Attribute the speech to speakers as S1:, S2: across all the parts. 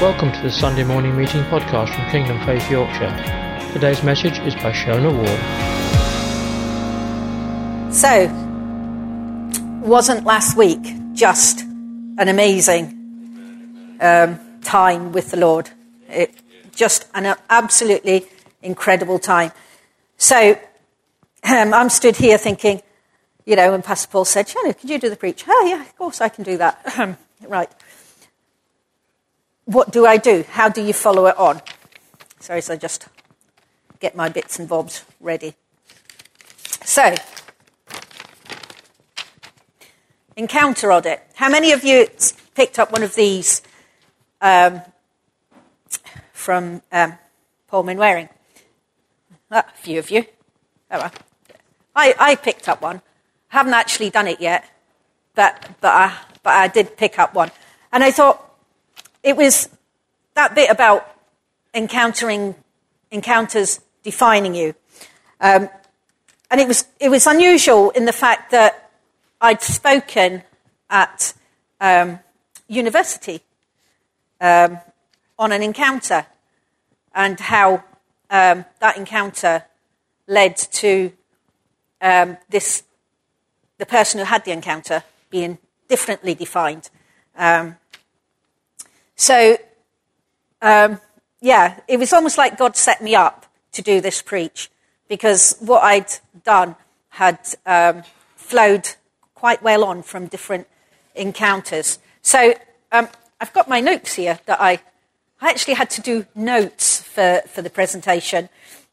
S1: Welcome to the Sunday Morning Meeting podcast from Kingdom Faith Yorkshire. Today's message is by Shona Ward.
S2: So, wasn't last week just an amazing um, time with the Lord? It, just an absolutely incredible time. So, um, I'm stood here thinking, you know, when Pastor Paul said, Shona, could you do the preach? Oh, yeah, of course I can do that. right what do I do? How do you follow it on? Sorry, so I just get my bits and bobs ready. So, encounter audit. How many of you picked up one of these um, from um, Paul Manwaring? Ah, a few of you. Oh well. I, I picked up one. Haven't actually done it yet, but but I, but I did pick up one, and I thought it was that bit about encountering encounters defining you. Um, and it was, it was unusual in the fact that I'd spoken at um, university um, on an encounter and how um, that encounter led to um, this, the person who had the encounter being differently defined. Um, so, um, yeah, it was almost like God set me up to do this preach because what I'd done had um, flowed quite well on from different encounters. So, um, I've got my notes here that I, I actually had to do notes for, for the presentation.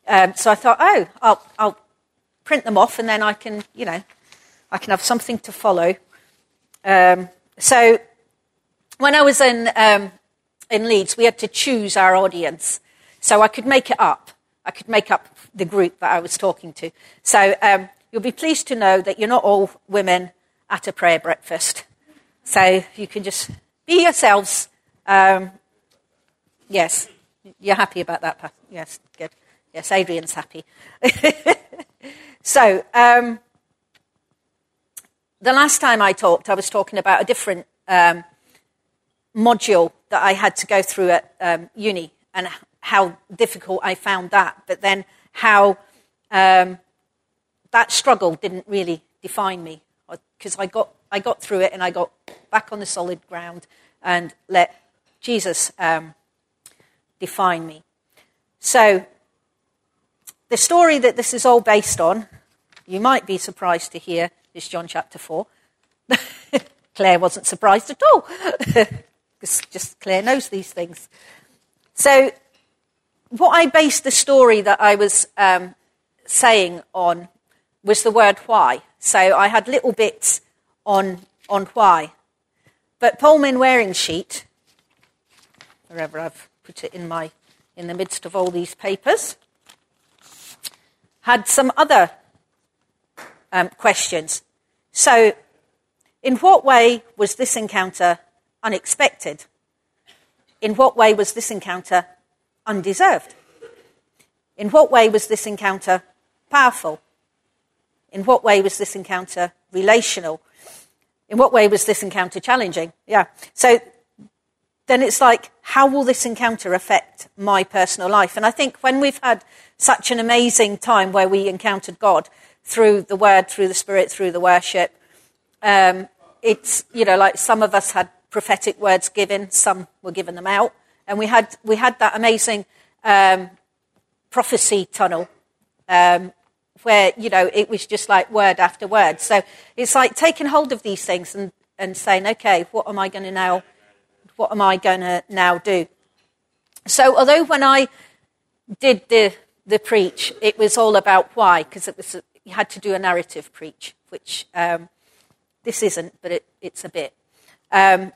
S2: Um, so I thought, oh, I'll, I'll print them off and then I can, you know, I can have something to follow. Um, so when I was in, um, in Leeds, we had to choose our audience. So I could make it up. I could make up the group that I was talking to. So um, you'll be pleased to know that you're not all women at a prayer breakfast. So you can just be yourselves. Um, yes, you're happy about that. Yes, good. Yes, Adrian's happy. so um, the last time I talked, I was talking about a different um, module that I had to go through at um, uni and how difficult I found that, but then how um, that struggle didn't really define me because I got, I got through it and I got back on the solid ground and let Jesus um, define me. So, the story that this is all based on, you might be surprised to hear, is John chapter 4. Claire wasn't surprised at all. because just Claire knows these things. So, what I based the story that I was um, saying on was the word why. So, I had little bits on, on why. But Paul Manwaring's sheet, wherever I've put it in, my, in the midst of all these papers, had some other um, questions. So, in what way was this encounter unexpected. In what way was this encounter undeserved? In what way was this encounter powerful? In what way was this encounter relational? In what way was this encounter challenging? Yeah. So then it's like, how will this encounter affect my personal life? And I think when we've had such an amazing time where we encountered God through the Word, through the Spirit, through the worship, um, it's, you know, like some of us had prophetic words given, some were given them out. And we had, we had that amazing um, prophecy tunnel um, where, you know, it was just like word after word. So it's like taking hold of these things and, and saying, okay, what am I going to now, what am I going to now do? So although when I did the, the preach, it was all about why, because it was, you had to do a narrative preach, which um, this isn't, but it, it's a bit. Um,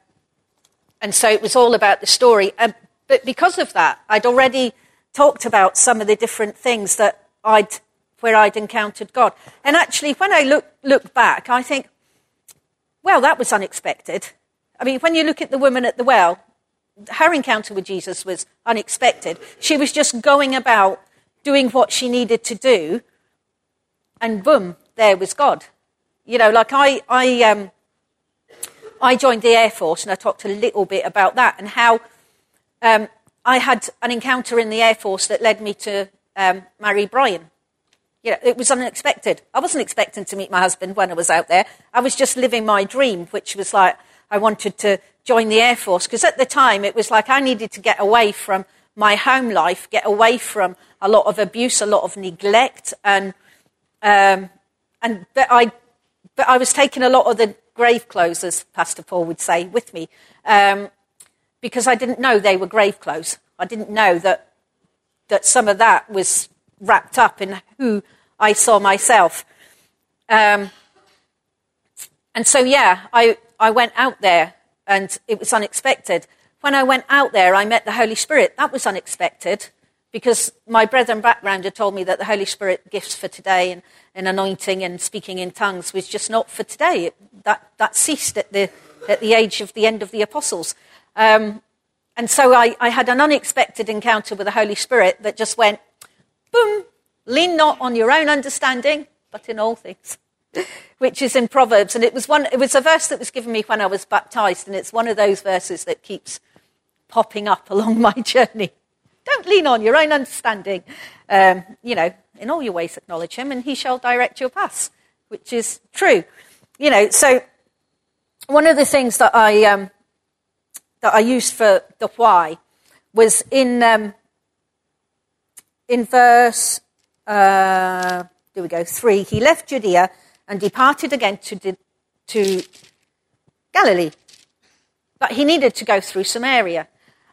S2: and so it was all about the story. Um, but because of that, I'd already talked about some of the different things that I'd, where I'd encountered God. And actually, when I look, look back, I think, well, that was unexpected. I mean, when you look at the woman at the well, her encounter with Jesus was unexpected. She was just going about doing what she needed to do, and boom, there was God. You know, like I, I, um, I joined the Air Force and I talked a little bit about that and how um, I had an encounter in the Air Force that led me to um, marry Brian. You know, it was unexpected. I wasn't expecting to meet my husband when I was out there. I was just living my dream, which was like I wanted to join the Air Force because at the time it was like I needed to get away from my home life, get away from a lot of abuse, a lot of neglect, and um, and but I but I was taking a lot of the grave clothes, as Pastor Paul would say, with me um, because I didn't know they were grave clothes. I didn't know that that some of that was wrapped up in who I saw myself. Um, and so, yeah, I, I went out there and it was unexpected. When I went out there, I met the Holy Spirit. That was unexpected because my brethren background had told me that the Holy Spirit gifts for today and, and anointing and speaking in tongues was just not for today. It, that, that ceased at the, at the age of the end of the apostles. Um, and so I, I had an unexpected encounter with the Holy Spirit that just went, boom, lean not on your own understanding, but in all things. Which is in Proverbs, and it was one. It was a verse that was given me when I was baptized, and it's one of those verses that keeps popping up along my journey. Don't lean on your own understanding. Um, you know, in all your ways acknowledge him, and he shall direct your paths, which is true. You know, so one of the things that I um, that I used for the why was in um, in verse, uh, there we go, 3, he left Judea and departed again to, to Galilee. But he needed to go through Samaria.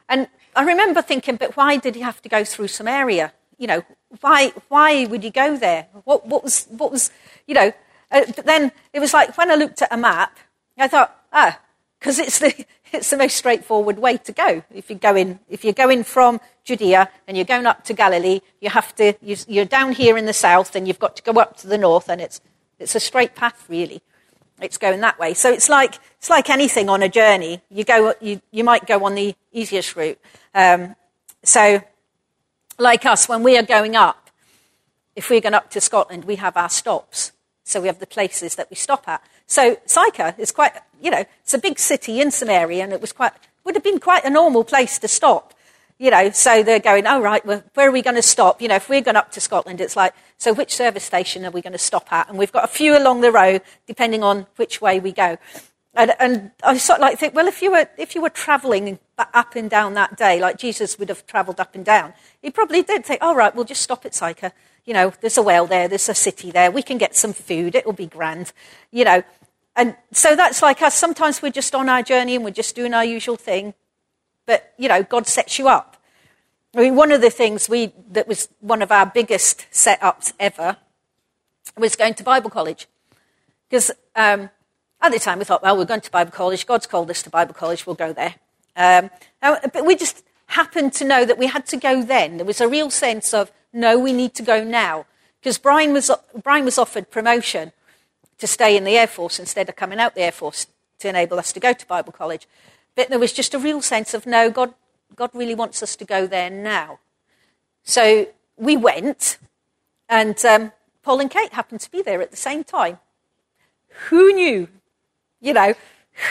S2: And I remember thinking, but why did he have to go through Samaria? You know, why, why would he go there? What, what, was, what was, you know, uh, but then it was like when I looked at a map, I thought, ah, because it's the, it's the most straightforward way to go. If you're going, if you're going from Judea and you're going up to Galilee, you have to, you're down here in the south and you've got to go up to the north and it's, it's a straight path really. It's going that way. So it's like, it's like anything on a journey. You go, you, you might go on the easiest route. Um, so like us, when we are going up, if we're going up to Scotland, we have our stops. So we have the places that we stop at. So Sychar is quite, you know, it's a big city in Samaria, and it was quite, would have been quite a normal place to stop. You know, so they're going, oh, right, well, where are we going to stop? You know, if we're going up to Scotland, it's like, so which service station are we going to stop at? And we've got a few along the road, depending on which way we go. And, and I sort of like think, well, if you were, if you were traveling up and down that day, like Jesus would have traveled up and down, he probably did think, all right, we'll just stop at Sychar. You know, there's a well there, there's a city there, we can get some food, it'll be grand. You know, and so that's like us. Sometimes we're just on our journey and we're just doing our usual thing. But, you know, God sets you up. I mean, one of the things we, that was one of our biggest setups ever was going to Bible college. Because um, at the time we thought, well, we're going to Bible college. God's called us to Bible college. We'll go there. Um, but we just happened to know that we had to go then. There was a real sense of, no, we need to go now. Because Brian was, Brian was offered promotion to stay in the Air Force instead of coming out the Air Force to enable us to go to Bible college. But there was just a real sense of, no, God, God really wants us to go there now. So we went, and um, Paul and Kate happened to be there at the same time. Who knew? You know,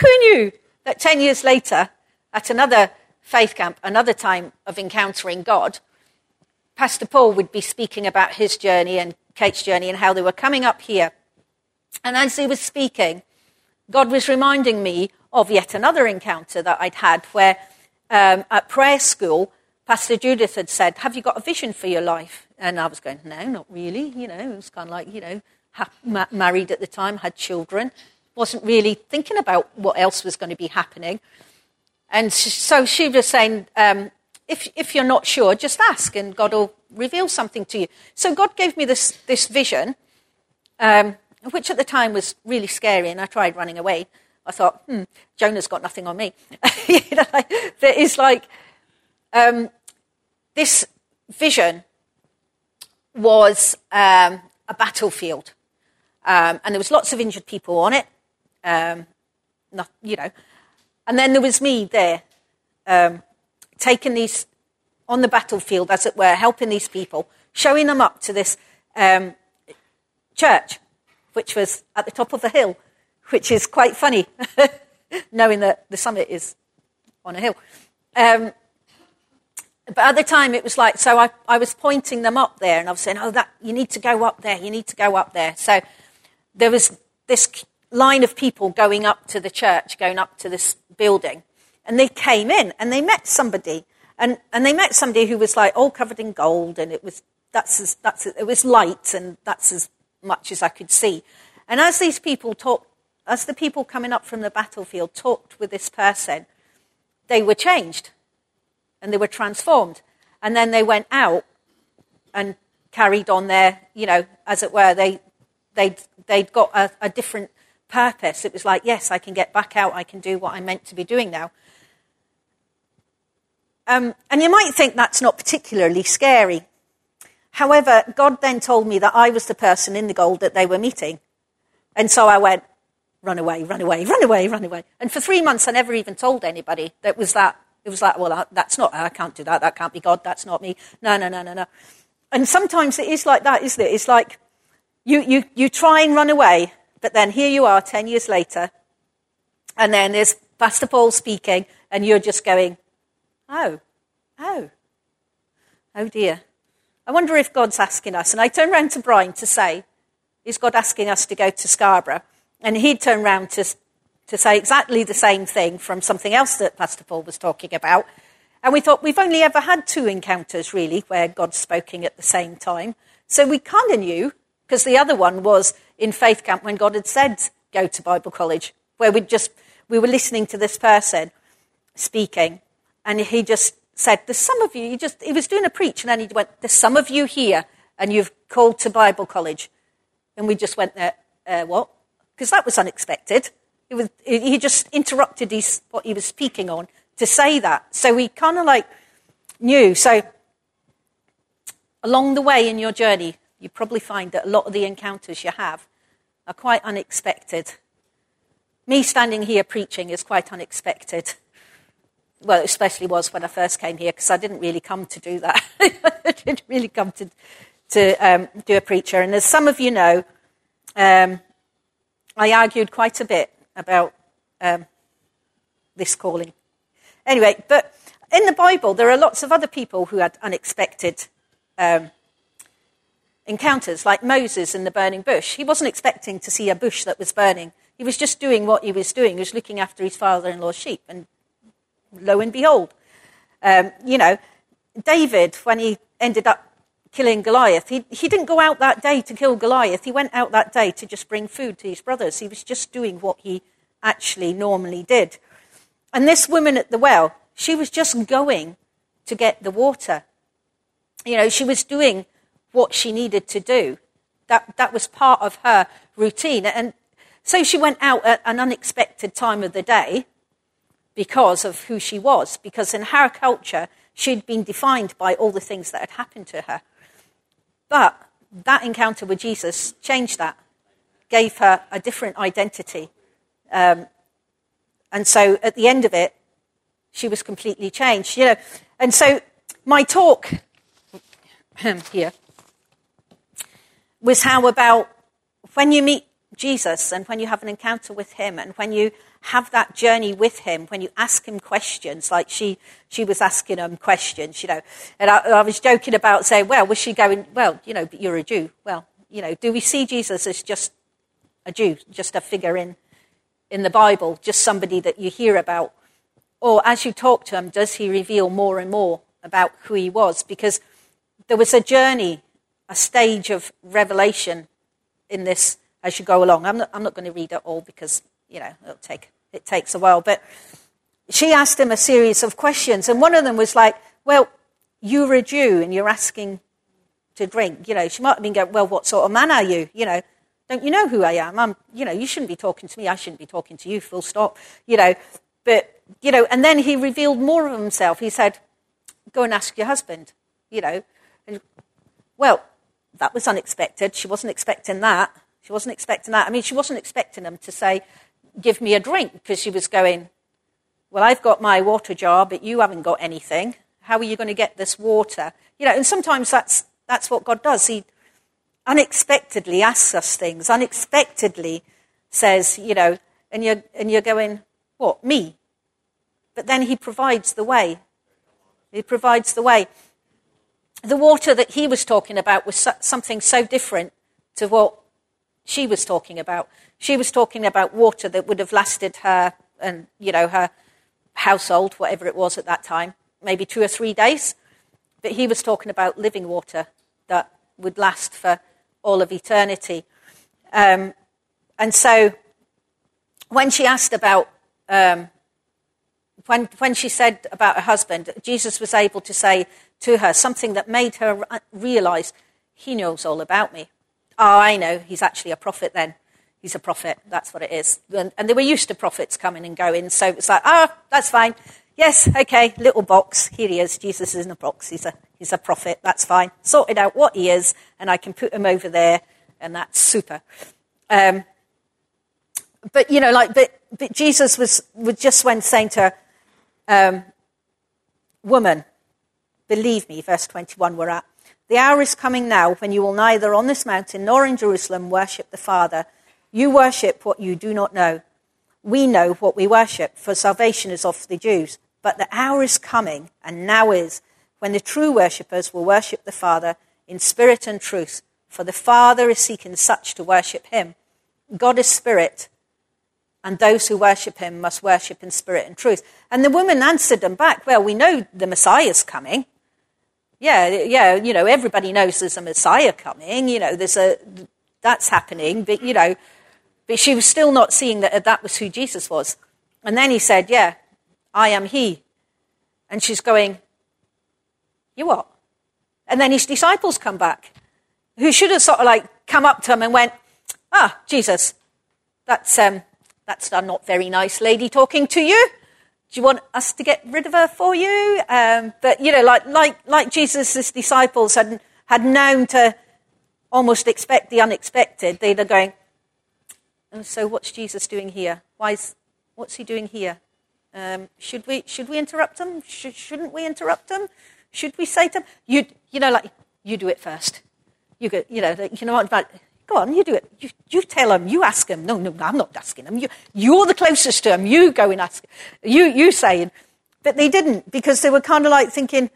S2: who knew that 10 years later, at another faith camp, another time of encountering God, Pastor Paul would be speaking about his journey and Kate's journey and how they were coming up here and as he was speaking, God was reminding me of yet another encounter that I'd had where um, at prayer school, Pastor Judith had said, Have you got a vision for your life? And I was going, No, not really. You know, it was kind of like, you know, ha- ma- married at the time, had children, wasn't really thinking about what else was going to be happening. And so she was saying, um, if, if you're not sure, just ask and God will reveal something to you. So God gave me this, this vision. Um, which at the time was really scary, and I tried running away. I thought, hmm, Jonah's got nothing on me. you know, there is like um, this vision was um, a battlefield, um, and there was lots of injured people on it. Um, not, you know, and then there was me there, um, taking these on the battlefield, as it were, helping these people, showing them up to this um, church which was at the top of the hill, which is quite funny, knowing that the summit is on a hill. Um, but at the time it was like, so I, I was pointing them up there and I was saying, oh, that, you need to go up there, you need to go up there. So there was this line of people going up to the church, going up to this building. And they came in and they met somebody. And, and they met somebody who was like all covered in gold and it was, that's as, that's, it was light and that's as much as I could see. And as these people talked, as the people coming up from the battlefield talked with this person, they were changed and they were transformed. And then they went out and carried on their, you know, as it were, they, they'd, they'd got a, a different purpose. It was like, yes, I can get back out, I can do what I'm meant to be doing now. Um, and you might think that's not particularly scary. However, God then told me that I was the person in the gold that they were meeting. And so I went, run away, run away, run away, run away. And for three months, I never even told anybody that was that. It was like, well, that's not, I can't do that. That can't be God. That's not me. No, no, no, no, no. And sometimes it is like that, isn't it? It's like you, you, you try and run away, but then here you are 10 years later, and then there's Pastor Paul speaking, and you're just going, oh, oh, oh dear. I wonder if God's asking us. And I turned round to Brian to say, Is God asking us to go to Scarborough? And he'd turn round to, to say exactly the same thing from something else that Pastor Paul was talking about. And we thought, we've only ever had two encounters, really, where God's spoken at the same time. So we kind of knew, because the other one was in Faith Camp when God had said, go to Bible college, where we just, we were listening to this person speaking. And he just said, There's some of you, he just he was doing a preach, and then he went, There's some of you here, and you've called to Bible college. And we just went there, uh, what? Because that was unexpected. It was, he just interrupted his, what he was speaking on to say that. So we kind of like knew. So along the way in your journey, you probably find that a lot of the encounters you have are quite unexpected. Me standing here preaching is quite unexpected well, especially was when I first came here because I didn't really come to do that. I didn't really come to, to um, do a preacher. And as some of you know, um, I argued quite a bit about um, this calling. Anyway, but in the Bible, there are lots of other people who had unexpected um, encounters, like Moses in the burning bush. He wasn't expecting to see a bush that was burning. He was just doing what he was doing. He was looking after his father in law's sheep and lo and behold. Um, you know, David, when he ended up killing Goliath, he, he didn't go out that day to kill Goliath. He went out that day to just bring food to his brothers. He was just doing what he actually normally did. And this woman at the well, she was just going to get the water. You know, she was doing what she needed to do. That, that was part of her routine. And so she went out at an unexpected time of the day because of who she was, because in her culture, she'd been defined by all the things that had happened to her. But that encounter with Jesus changed that, gave her a different identity. Um, and so at the end of it, she was completely changed. You know, and so my talk here was how about when you meet Jesus and when you have an encounter with him and when you have that journey with him when you ask him questions, like she, she was asking him questions, you know. And I, I was joking about saying, well, was she going, well, you know, but you're a Jew. Well, you know, do we see Jesus as just a Jew, just a figure in, in the Bible, just somebody that you hear about? Or as you talk to him, does he reveal more and more about who he was? Because there was a journey, a stage of revelation in this as you go along. I'm not, I'm not going to read it all because, you know, it'll take it takes a while. But she asked him a series of questions, and one of them was like, Well, you're a Jew and you're asking to drink. You know, she might have been going, Well, what sort of man are you? You know, don't you know who I am? I'm, you know, you shouldn't be talking to me. I shouldn't be talking to you, full stop. You know, but, you know, and then he revealed more of himself. He said, Go and ask your husband, you know. And, well, that was unexpected. She wasn't expecting that. She wasn't expecting that. I mean, she wasn't expecting him to say, give me a drink because she was going, Well, I've got my water jar, but you haven't got anything. How are you going to get this water? You know, and sometimes that's, that's what God does. He unexpectedly asks us things, unexpectedly says, you know, and you're, and you're going, What, me? But then He provides the way. He provides the way. The water that he was talking about was something so different to what she was talking about. She was talking about water that would have lasted her and, you know, her household, whatever it was at that time, maybe two or three days. But he was talking about living water that would last for all of eternity. Um, and so when she asked about, um, when, when she said about her husband, Jesus was able to say to her something that made her realize he knows all about me. Oh, I know, he's actually a prophet then. He's a prophet, that's what it is. And, and they were used to prophets coming and going, so it's like, ah, oh, that's fine. Yes, okay, little box. Here he is. Jesus is in a box. He's a, he's a prophet. That's fine. Sorted out what he is, and I can put him over there, and that's super. Um, but, you know, like, but, but Jesus was, was just when saying to her, um, Woman, believe me, verse 21 we're at. The hour is coming now when you will neither on this mountain nor in Jerusalem worship the Father. You worship what you do not know. We know what we worship, for salvation is of the Jews. But the hour is coming, and now is, when the true worshippers will worship the Father in spirit and truth, for the Father is seeking such to worship him. God is spirit, and those who worship him must worship in spirit and truth. And the woman answered them back, Well, we know the Messiah's coming. Yeah, yeah, you know, everybody knows there's a Messiah coming, you know, there's a, that's happening, but, you know, but she was still not seeing that that was who Jesus was. And then he said, Yeah, I am he. And she's going, You what? And then his disciples come back, who should have sort of like come up to him and went, Ah, Jesus, that's, um, that's not very nice lady talking to you. Do you want us to get rid of her for you? Um, but, you know, like, like, like Jesus' disciples had, had known to almost expect the unexpected, they'd are going, and so what's Jesus doing here? Why is, what's he doing here? Um, should, we, should we interrupt him? Sh- shouldn't we interrupt him? Should we say to him, you, you know, like, you do it first. You go, you know, you know what, go on, you do it. You, you tell him, you ask him. No, no, I'm not asking him. You, you're the closest to him. You go and ask. You, you saying. But they didn't because they were kind of like thinking,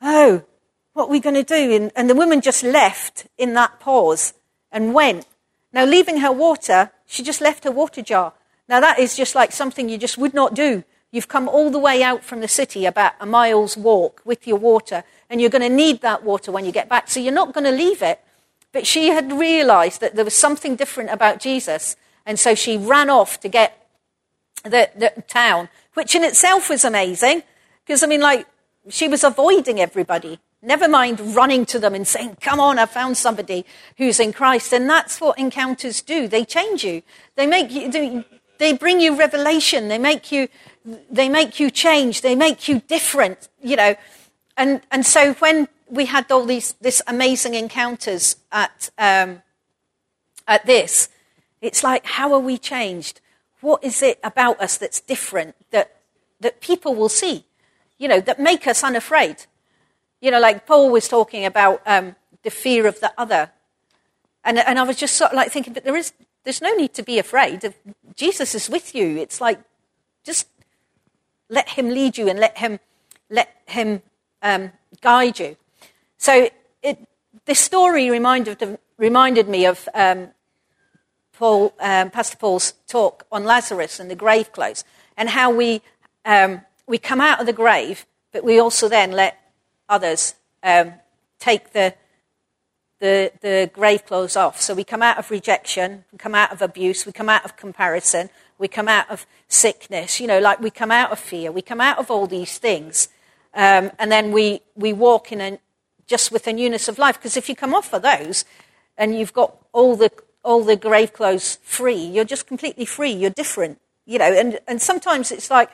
S2: oh, what are we going to do? And, and the woman just left in that pause and went. Now, leaving her water, she just left her water jar. Now, that is just like something you just would not do. You've come all the way out from the city, about a mile's walk, with your water, and you're going to need that water when you get back. So you're not going to leave it. But she had realized that there was something different about Jesus, and so she ran off to get the, the town, which in itself was amazing, because, I mean, like, she was avoiding everybody. Never mind running to them and saying, Come on, I found somebody who's in Christ. And that's what encounters do. They change you. They make you, they bring you revelation. They make you, they make you change. They make you different, you know. And, and so when we had all these this amazing encounters at, um, at this, it's like, how are we changed? What is it about us that's different that, that people will see, you know, that make us unafraid? You know, like Paul was talking about um, the fear of the other. And, and I was just sort of like thinking, but there is, there's no need to be afraid. If Jesus is with you. It's like, just let him lead you and let him, let him um, guide you. So it, this story reminded, reminded me of um, Paul, um, Pastor Paul's talk on Lazarus and the grave clothes, and how we, um, we come out of the grave, but we also then let others um, take the, the, the grave clothes off. So we come out of rejection, we come out of abuse, we come out of comparison, we come out of sickness, you know, like we come out of fear, we come out of all these things. Um, and then we, we walk in a, just with a newness of life. Because if you come off of those and you've got all the, all the grave clothes free, you're just completely free. You're different, you know. And, and sometimes it's like,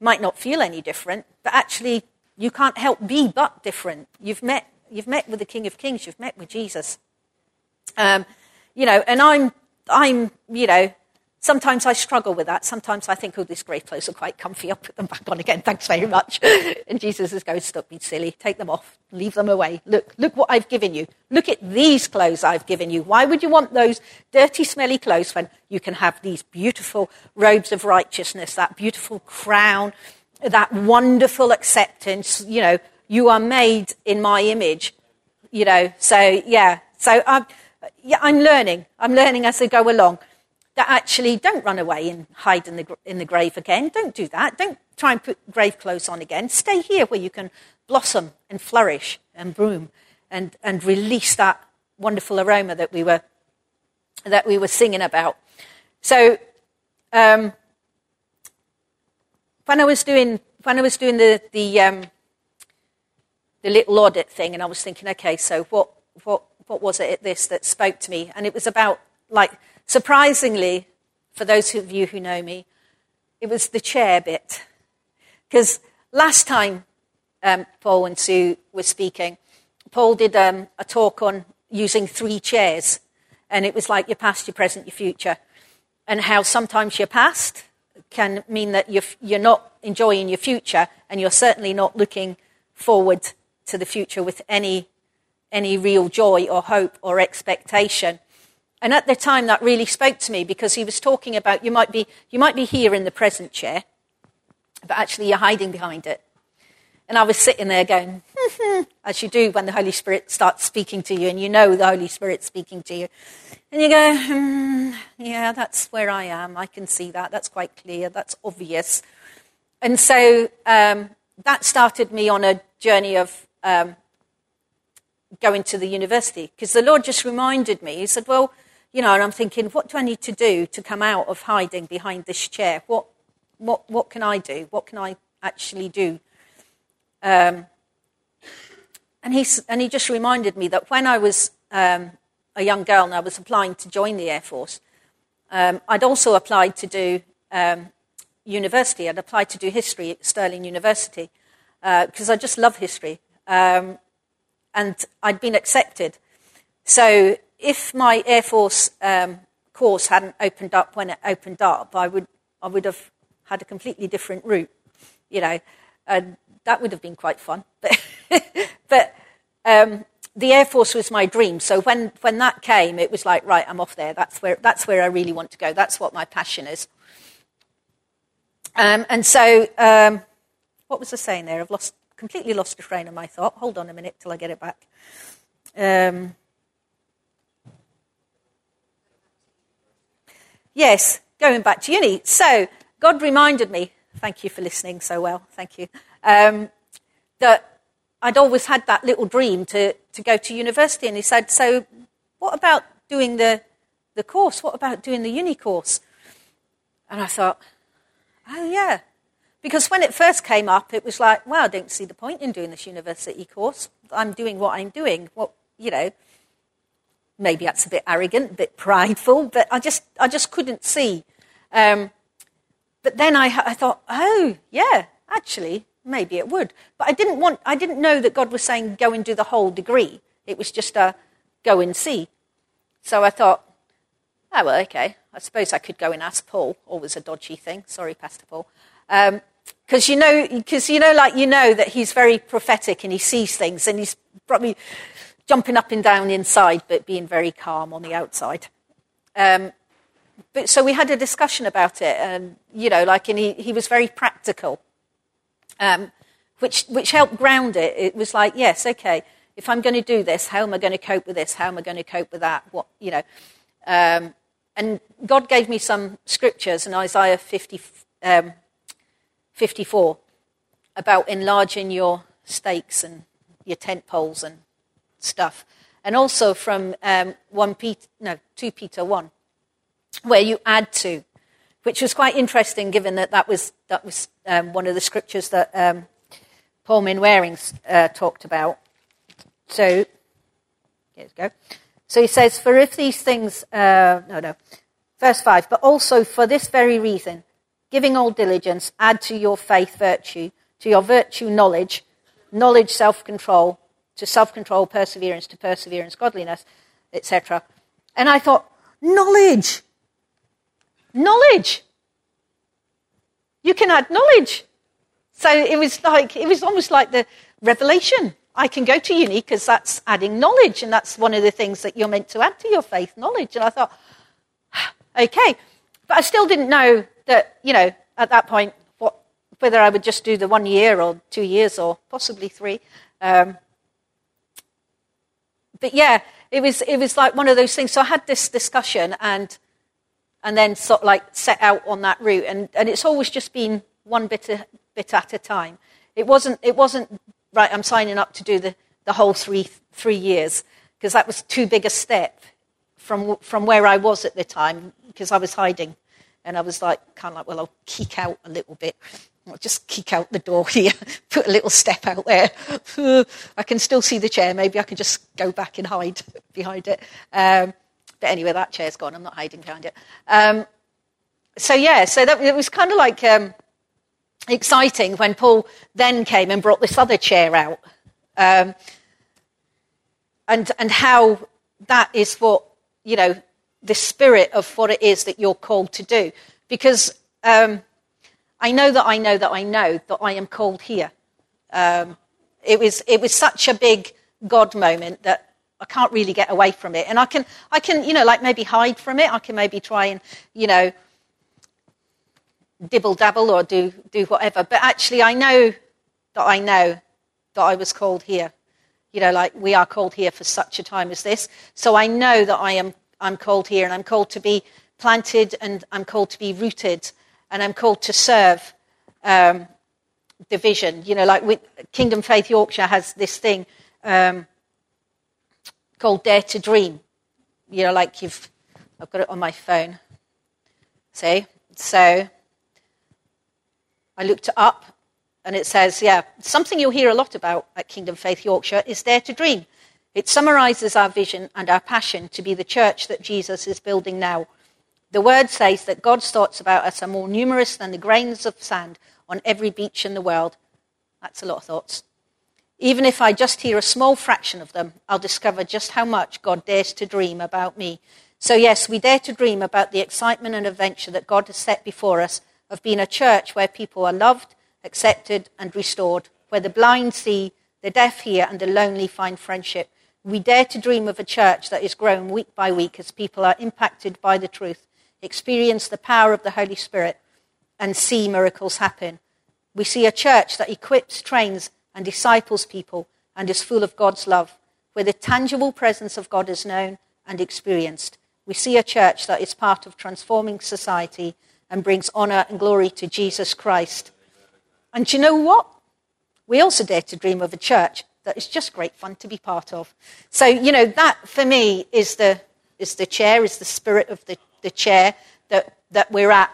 S2: might not feel any different, but actually you can't help be but different. You've met You've met with the King of Kings. You've met with Jesus. Um, you know, and I'm, I'm, you know, sometimes I struggle with that. Sometimes I think, oh, these grey clothes are quite comfy. I'll put them back on again. Thanks very much. and Jesus is going, stop being silly. Take them off. Leave them away. Look, look what I've given you. Look at these clothes I've given you. Why would you want those dirty, smelly clothes when you can have these beautiful robes of righteousness, that beautiful crown, that wonderful acceptance, you know, you are made in my image, you know. So, yeah. So I'm, yeah, I'm learning. I'm learning as I go along that actually don't run away and hide in the, in the grave again. Don't do that. Don't try and put grave clothes on again. Stay here where you can blossom and flourish and bloom and, and release that wonderful aroma that we were, that we were singing about. So, um, when I was doing, when I was doing the, the, um, the little audit thing, and I was thinking, okay, so what, what, what was it at this that spoke to me? And it was about, like, surprisingly, for those of you who know me, it was the chair bit. Because last time um, Paul and Sue were speaking, Paul did um, a talk on using three chairs. And it was like your past, your present, your future. And how sometimes your past can mean that you're, you're not enjoying your future and you're certainly not looking forward to the future with any, any real joy or hope or expectation. And at the time, that really spoke to me because he was talking about you might be, you might be here in the present chair, but actually you're hiding behind it. And I was sitting there going, as you do when the Holy Spirit starts speaking to you and you know the Holy Spirit's speaking to you. And you go, hmm, yeah, that's where I am. I can see that. That's quite clear. That's obvious. And so um, that started me on a journey of um, going to the university because the Lord just reminded me. He said, well, you know, and I'm thinking, what do I need to do to come out of hiding behind this chair? What, what, what can I do? What can I actually do? Um, and, he, and he just reminded me that when I was um, a young girl and I was applying to join the Air Force, um, I'd also applied to do um, university. I'd applied to do history at Stirling University because uh, I just love history. Um, and I'd been accepted. So if my Air Force um, course hadn't opened up when it opened up, I would, I would have had a completely different route, you know. And that would have been quite fun. But, but um, the Air Force was my dream. So when, when that came, it was like, right, I'm off there. That's where, that's where I really want to go. That's what my passion is. Um, and so, um, what was I saying there? I've lost, completely lost the train of my thought. Hold on a minute till I get it back. Um, yes, going back to uni. So, God reminded me, thank you for listening so well, thank you um, that I'd always had that little dream to, to go to university. And he said, So, what about doing the, the course? What about doing the uni course? And I thought, Oh, yeah. Because when it first came up, it was like, Well, I don't see the point in doing this university course. I'm doing what I'm doing. What, you know, maybe that's a bit arrogant, a bit prideful, but I just, I just couldn't see. Um, but then I, I thought, oh, yeah, actually, maybe it would. But I didn't want, I didn't know that God was saying go and do the whole degree. It was just a go and see. So I thought, oh, well, okay. I suppose I could go and ask Paul. Always a dodgy thing. Sorry, Pastor Paul. Because um, you know, because you know, like you know that he's very prophetic and he sees things and he's probably jumping up and down inside, but being very calm on the outside. Um, but so we had a discussion about it, and you know, like, and he, he was very practical um, which, which helped ground it. It was like, yes, okay, if I'm going to do this, how am I going to cope with this? How am I going to cope with that? What, you know. Um, and God gave me some scriptures in Isaiah 50, um, 54 about enlarging your stakes and your tent poles and stuff. And also from um, 1 Peter, no, 2 Peter 1, where you add to which was quite interesting given that that was, that was um, one of the scriptures that um, Paul Manwaring uh, talked about. So, here we go. So he says, For if these things, uh, no, no, verse 5, but also for this very reason, giving all diligence, add to your faith virtue, to your virtue knowledge, knowledge self control, to self control perseverance, to perseverance godliness, etc. And I thought, knowledge! knowledge. You can add knowledge. So it was like, it was almost like the revelation. I can go to uni because that's adding knowledge, and that's one of the things that you're meant to add to your faith, knowledge. And I thought, okay. But I still didn't know that, you know, at that point, what whether I would just do the one year or two years or possibly three. Um, but yeah, it was it was like one of those things. So I had this discussion and and then sort of like set out on that route, and, and it's always just been one bit a, bit at a time. It wasn't it wasn't right. I'm signing up to do the, the whole three three years because that was too big a step from from where I was at the time because I was hiding, and I was like kind of like well I'll kick out a little bit. I'll just kick out the door here, put a little step out there. I can still see the chair. Maybe I can just go back and hide behind it. Um, but anyway, that chair's gone. I'm not hiding behind it. Um, so yeah, so that, it was kind of like um, exciting when Paul then came and brought this other chair out, um, and and how that is what you know the spirit of what it is that you're called to do, because um, I know that I know that I know that I am called here. Um, it, was, it was such a big God moment that I can't really get away from it. And I can, I can, you know, like maybe hide from it. I can maybe try and, you know, dibble dabble or do, do whatever. But actually, I know that I know that I was called here. You know, like we are called here for such a time as this. So I know that I am I'm called here and I'm called to be planted and I'm called to be rooted and I'm called to serve um, the vision. You know, like with Kingdom Faith Yorkshire has this thing um, called Dare to Dream. You know, like you've, I've got it on my phone. See? So I looked it up and it says, yeah, something you'll hear a lot about at Kingdom Faith Yorkshire is Dare to Dream. It summarizes our vision and our passion to be the church that Jesus is building now the word says that God's thoughts about us are more numerous than the grains of sand on every beach in the world. That's a lot of thoughts. Even if I just hear a small fraction of them, I'll discover just how much God dares to dream about me. So, yes, we dare to dream about the excitement and adventure that God has set before us of being a church where people are loved, accepted, and restored, where the blind see, the deaf hear, and the lonely find friendship. We dare to dream of a church that is grown week by week as people are impacted by the truth experience the power of the Holy Spirit, and see miracles happen. We see a church that equips, trains, and disciples people and is full of God's love, where the tangible presence of God is known and experienced. We see a church that is part of transforming society and brings honor and glory to Jesus Christ. And you know what? We also dare to dream of a church that is just great fun to be part of. So, you know, that for me is the, is the chair, is the spirit of the the chair that, that we're at.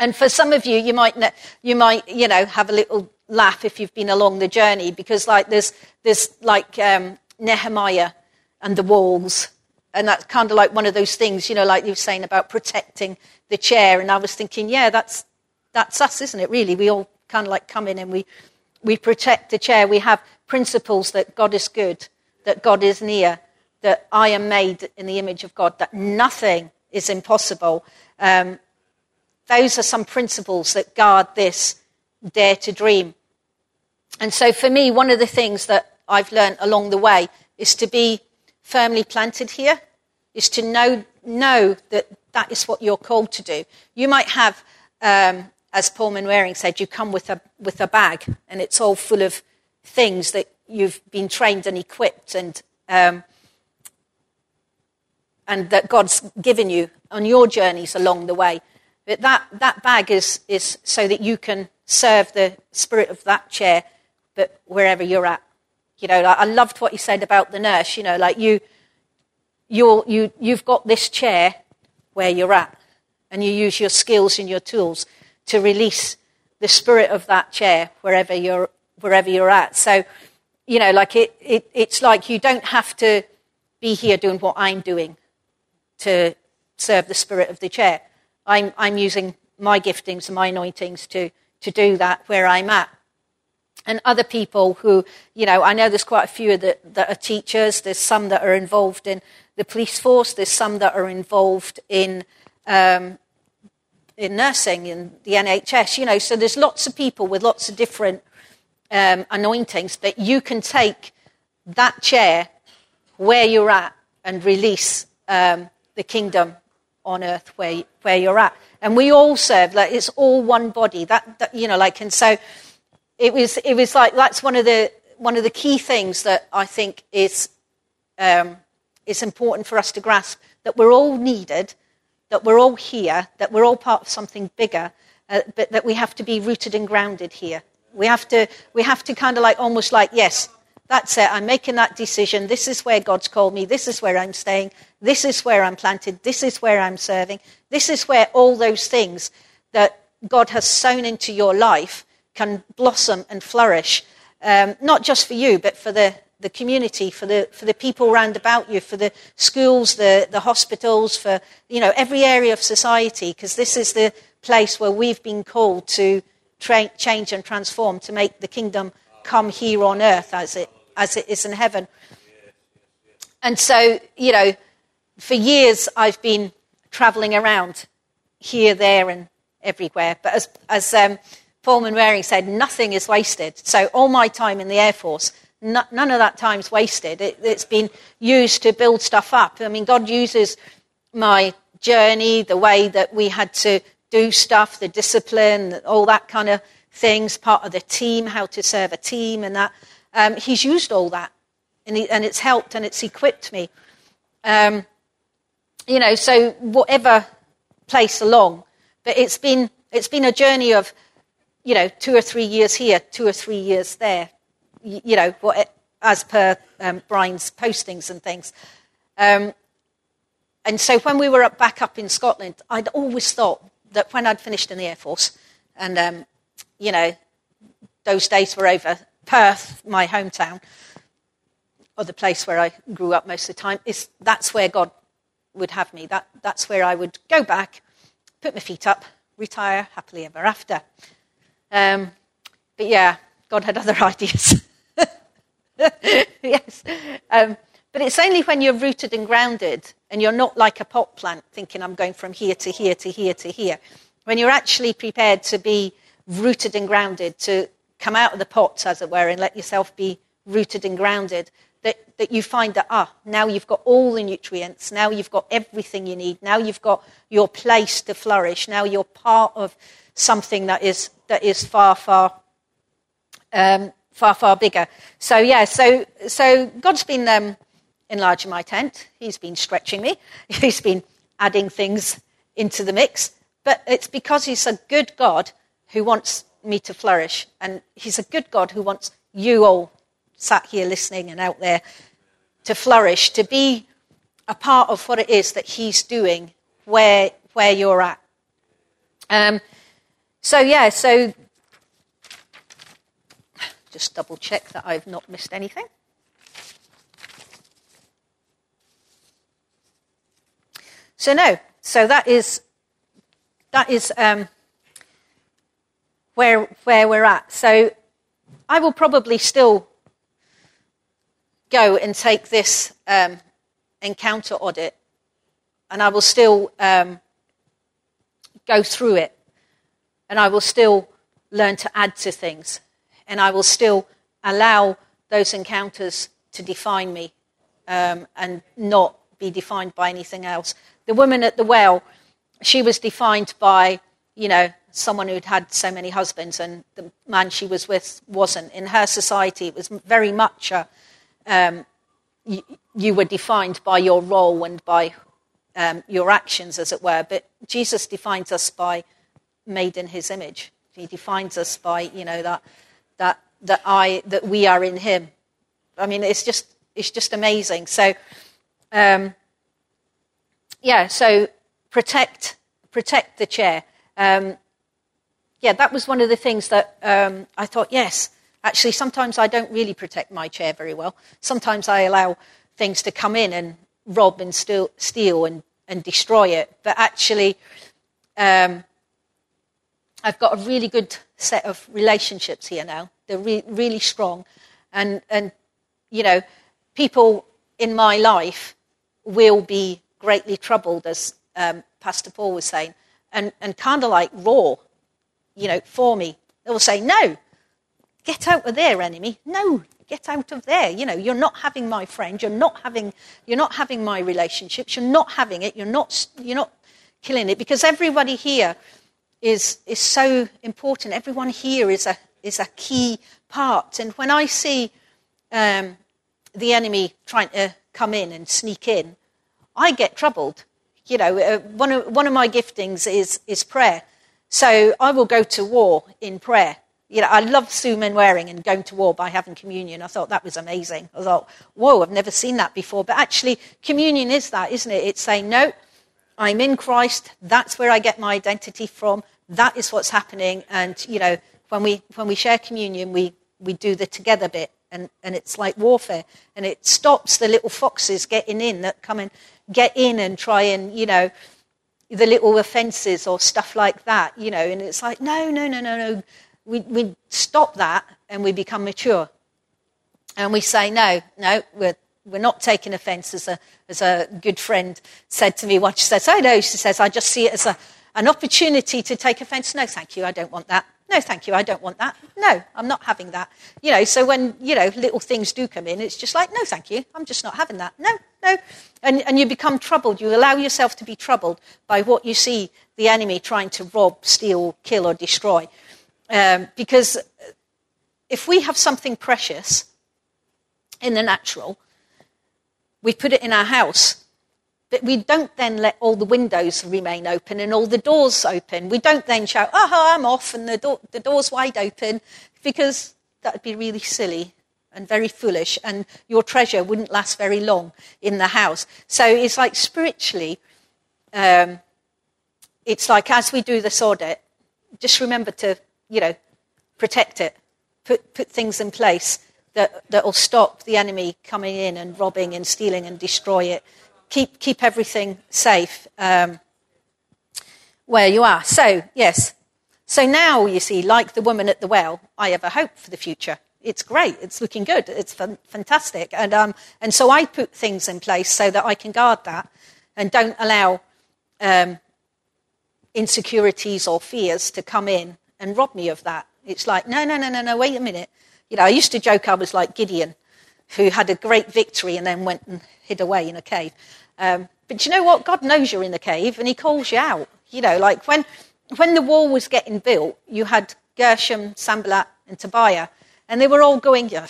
S2: And for some of you, you might, you might, you know, have a little laugh if you've been along the journey because, like, there's, there's like um, Nehemiah and the walls, and that's kind of like one of those things, you know, like you were saying about protecting the chair. And I was thinking, yeah, that's that's us, isn't it? Really, we all kind of like come in and we we protect the chair. We have principles that God is good, that God is near, that I am made in the image of God, that nothing is impossible. Um, those are some principles that guard this dare to dream. And so, for me, one of the things that I've learned along the way is to be firmly planted here, is to know, know that that is what you're called to do. You might have, um, as Paul Manwaring said, you come with a, with a bag and it's all full of things that you've been trained and equipped and um, and that God's given you on your journeys along the way. But that, that bag is, is so that you can serve the spirit of that chair, but wherever you're at. You know, I loved what you said about the nurse. You know, like you, you're, you, you've got this chair where you're at, and you use your skills and your tools to release the spirit of that chair wherever you're, wherever you're at. So, you know, like it, it, it's like you don't have to be here doing what I'm doing to serve the spirit of the chair. I'm, I'm using my giftings and my anointings to, to do that where I'm at. And other people who, you know, I know there's quite a few that, that are teachers, there's some that are involved in the police force, there's some that are involved in, um, in nursing, in the NHS, you know, so there's lots of people with lots of different um, anointings that you can take that chair where you're at and release um, the kingdom on earth where, where you're at. And we all serve, like it's all one body. That, that you know, like, and so it was, it was like, that's one of the, one of the key things that I think is, um, is important for us to grasp that we're all needed, that we're all here, that we're all part of something bigger, uh, but that we have to be rooted and grounded here. We have to, we have to kind of like almost like, yes, that's it. I'm making that decision. This is where God's called me. This is where I'm staying. This is where I'm planted. This is where I'm serving. This is where all those things that God has sown into your life can blossom and flourish, um, not just for you, but for the, the community, for the, for the people round about you, for the schools, the, the hospitals, for you know, every area of society, because this is the place where we've been called to tra- change and transform, to make the kingdom come here on earth as it as it is in heaven. And so, you know, for years I've been traveling around here, there, and everywhere. But as, as um, Manwaring said, nothing is wasted. So all my time in the Air Force, no, none of that time's wasted. It, it's been used to build stuff up. I mean, God uses my journey, the way that we had to do stuff, the discipline, all that kind of things, part of the team, how to serve a team, and that. Um, he's used all that, and, he, and, it's helped and it's equipped me. Um, you know, so whatever place along, but it's been it's been a journey of, you know, two or three years here, two or three years there. You, know, what, as per um, Brian's postings and things. Um, and so when we were up, back up in Scotland, I'd always thought that when I'd finished in the Air Force, and um, you know, those days were over, Perth, my hometown, or the place where I grew up most of the time, is that's where God would have me. That, that's where I would go back, put my feet up, retire happily ever after. Um, but yeah, God had other ideas. yes. Um, but it's only when you're rooted and grounded and you're not like a pot plant thinking, I'm going from here to here to here to here. When you're actually prepared to be rooted and grounded, to come out of the pots, as it were, and let yourself be rooted and grounded, that, that you find that, ah, now you've got all the nutrients, now you've got everything you need, now you've got your place to flourish, now you're part of something that is, that is far, far, um, far, far bigger. So, yeah, so, so God's been um, enlarging my tent, He's been stretching me, He's been adding things into the mix, but it's because He's a good God who wants me to flourish. And He's a good God who wants you all sat here listening and out there to flourish, to be a part of what it is that He's doing where, where you're at. Um, so, yeah, so just double check that I've not missed anything. So, no, so that is, that is um, where, where we're at. So I will probably still go and take this um, encounter audit and I will still um, go through it and I will still learn to add to things and I will still allow those encounters to define me um, and not be defined by anything else. The woman at the well, she was defined by, you know, someone who'd had so many husbands and the man she was with wasn't. In her society, it was very much a, um, you, you, were defined by your role and by um, your actions, as it were. But Jesus defines us by made in his image. He defines us by, you know, that, that, that, I, that we are in him. I mean, it's just, it's just amazing. So, um, yeah, so protect, protect the chair. Um, yeah, that was one of the things that um, I thought, yes, actually, sometimes I don't really protect my chair very well. Sometimes I allow things to come in and rob and steal, steal and, and destroy it. But actually, um, I've got a really good set of relationships here now. They're re- really strong. And, and, you know, people in my life will be greatly troubled, as um, Pastor Paul was saying, and, and kind of like raw you know, for me. They will say, no, get out of there, enemy. No, get out of there. You know, you're not having my friend. You're not having, you're not having my relationships. You're not having it. You're not, you're not, killing it because everybody here is, is so important. Everyone here is a, is a key part. And when I see um, the enemy trying to come in and sneak in, I get troubled. You know, uh, one, of, one of my giftings is, is prayer. So I will go to war in prayer. You know, I love Sue Manwaring and going to war by having communion. I thought that was amazing. I thought, whoa, I've never seen that before. But actually, communion is that, isn't it? It's saying, no, I'm in Christ. That's where I get my identity from. That is what's happening. And, you know, when we, when we share communion, we, we do the together bit. And, and it's like warfare. And it stops the little foxes getting in that come and get in and try and, you know, the little offences or stuff like that, you know. And it's like, no, no, no, no, no. We, we stop that and we become mature. And we say, no, no, we're we're not taking offence, as a, as a good friend said to me once. She says, Oh, no, she says, I just see it as a, an opportunity to take offence. No, thank you, I don't want that. No, thank you, I don't want that. No, I'm not having that. You know, so when, you know, little things do come in, it's just like, No, thank you, I'm just not having that. No, no. And, and you become troubled. You allow yourself to be troubled by what you see the enemy trying to rob, steal, kill, or destroy. Um, because if we have something precious in the natural, we put it in our house. But we don't then let all the windows remain open and all the doors open. We don't then shout, oh, I'm off and the, the door's wide open, because that would be really silly and very foolish, and your treasure wouldn't last very long in the house. So it's like spiritually, um, it's like as we do this audit, just remember to, you know, protect it, put, put things in place that, that will stop the enemy coming in and robbing and stealing and destroy it. Keep, keep everything safe um, where you are. So, yes. So now, you see, like the woman at the well, I have a hope for the future. It's great. It's looking good. It's fantastic. And, um, and so I put things in place so that I can guard that and don't allow um, insecurities or fears to come in and rob me of that. It's like, no, no, no, no, no, wait a minute. You know, I used to joke I was like Gideon, who had a great victory and then went and hid away in a cave. Um, but you know what? God knows you're in the cave and he calls you out. You know, like when, when the wall was getting built, you had Gershom, Sanballat, and Tobiah, and they were all going, oh,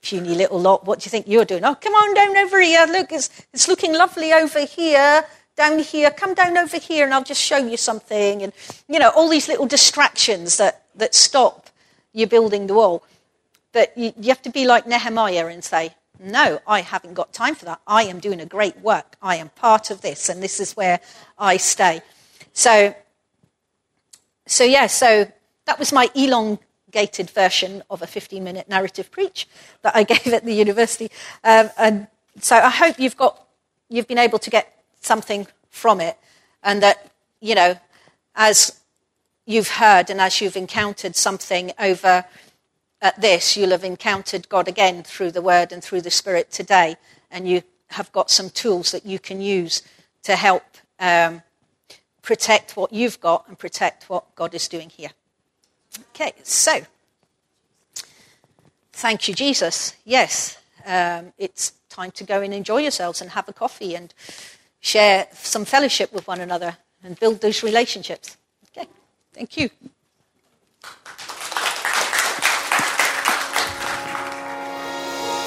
S2: puny little lot, what do you think you're doing? Oh, come on down over here. Look, it's, it's looking lovely over here down here, come down over here and I'll just show you something. And, you know, all these little distractions that, that stop you building the wall. But you, you have to be like Nehemiah and say, no, I haven't got time for that. I am doing a great work. I am part of this, and this is where I stay. So, so yeah, so that was my elongated version of a 15 minute narrative preach that I gave at the university. Um, and so I hope you've got, you've been able to get something from it, and that, you know, as you've heard and as you've encountered something over at this, you'll have encountered God again through the Word and through the Spirit today, and you have got some tools that you can use to help um, protect what you've got and protect what God is doing here. Okay, so thank you, Jesus. Yes, um, it's time to go and enjoy yourselves and have a coffee and share some fellowship with one another and build those relationships. Okay, thank you.